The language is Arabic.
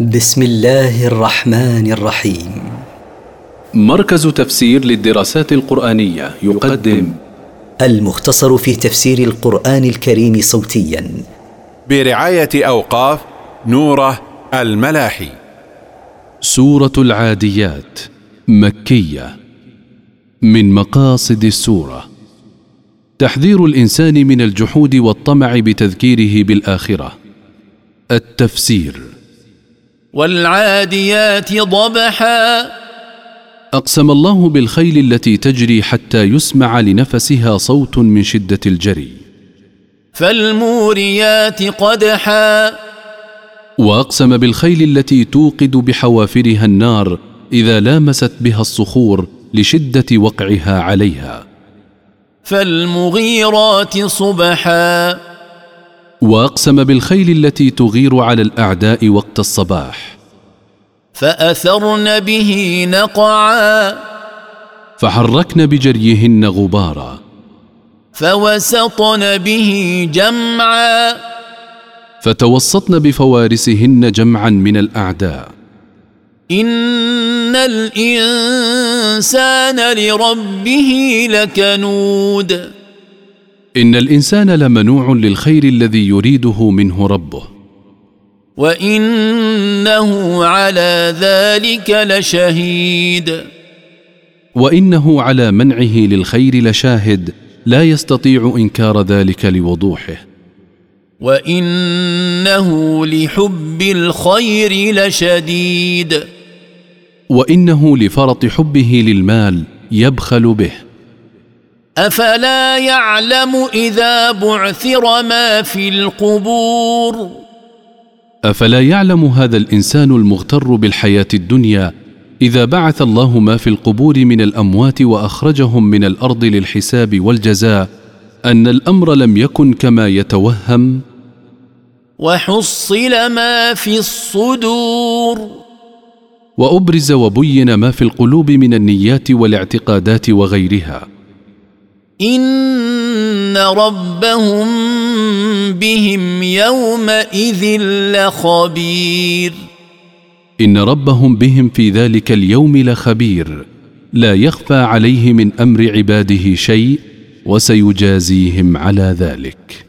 بسم الله الرحمن الرحيم. مركز تفسير للدراسات القرآنية يقدم. المختصر في تفسير القرآن الكريم صوتيا. برعاية أوقاف نوره الملاحي. سورة العاديات مكية. من مقاصد السورة. تحذير الإنسان من الجحود والطمع بتذكيره بالآخرة. التفسير. والعاديات ضبحا. أقسم الله بالخيل التي تجري حتى يسمع لنفسها صوت من شدة الجري. فالموريات قدحا. وأقسم بالخيل التي توقد بحوافرها النار إذا لامست بها الصخور لشدة وقعها عليها. فالمغيرات صبحا. وأقسم بالخيل التي تغير على الأعداء وقت الصباح. فأثرن به نقعا. فحركن بجريهن غبارا. فوسطن به جمعا. فتوسطن بفوارسهن جمعا من الأعداء. إن الإنسان لربه لكنود. إن الإنسان لمنوع للخير الذي يريده منه ربه. وإنه على ذلك لشهيد. وإنه على منعه للخير لشاهد لا يستطيع إنكار ذلك لوضوحه. وإنه لحب الخير لشديد. وإنه لفرط حبه للمال يبخل به. أفلا يعلم إذا بعثر ما في القبور؟ أفلا يعلم هذا الإنسان المغتر بالحياة الدنيا إذا بعث الله ما في القبور من الأموات وأخرجهم من الأرض للحساب والجزاء أن الأمر لم يكن كما يتوهم؟ وحصل ما في الصدور. وأبرز وبين ما في القلوب من النيات والاعتقادات وغيرها. ان ربهم بهم يومئذ لخبير. ان ربهم بهم في ذلك اليوم لخبير. لا يخفى عليه من أمر عباده شيء وسيجازيهم على ذلك.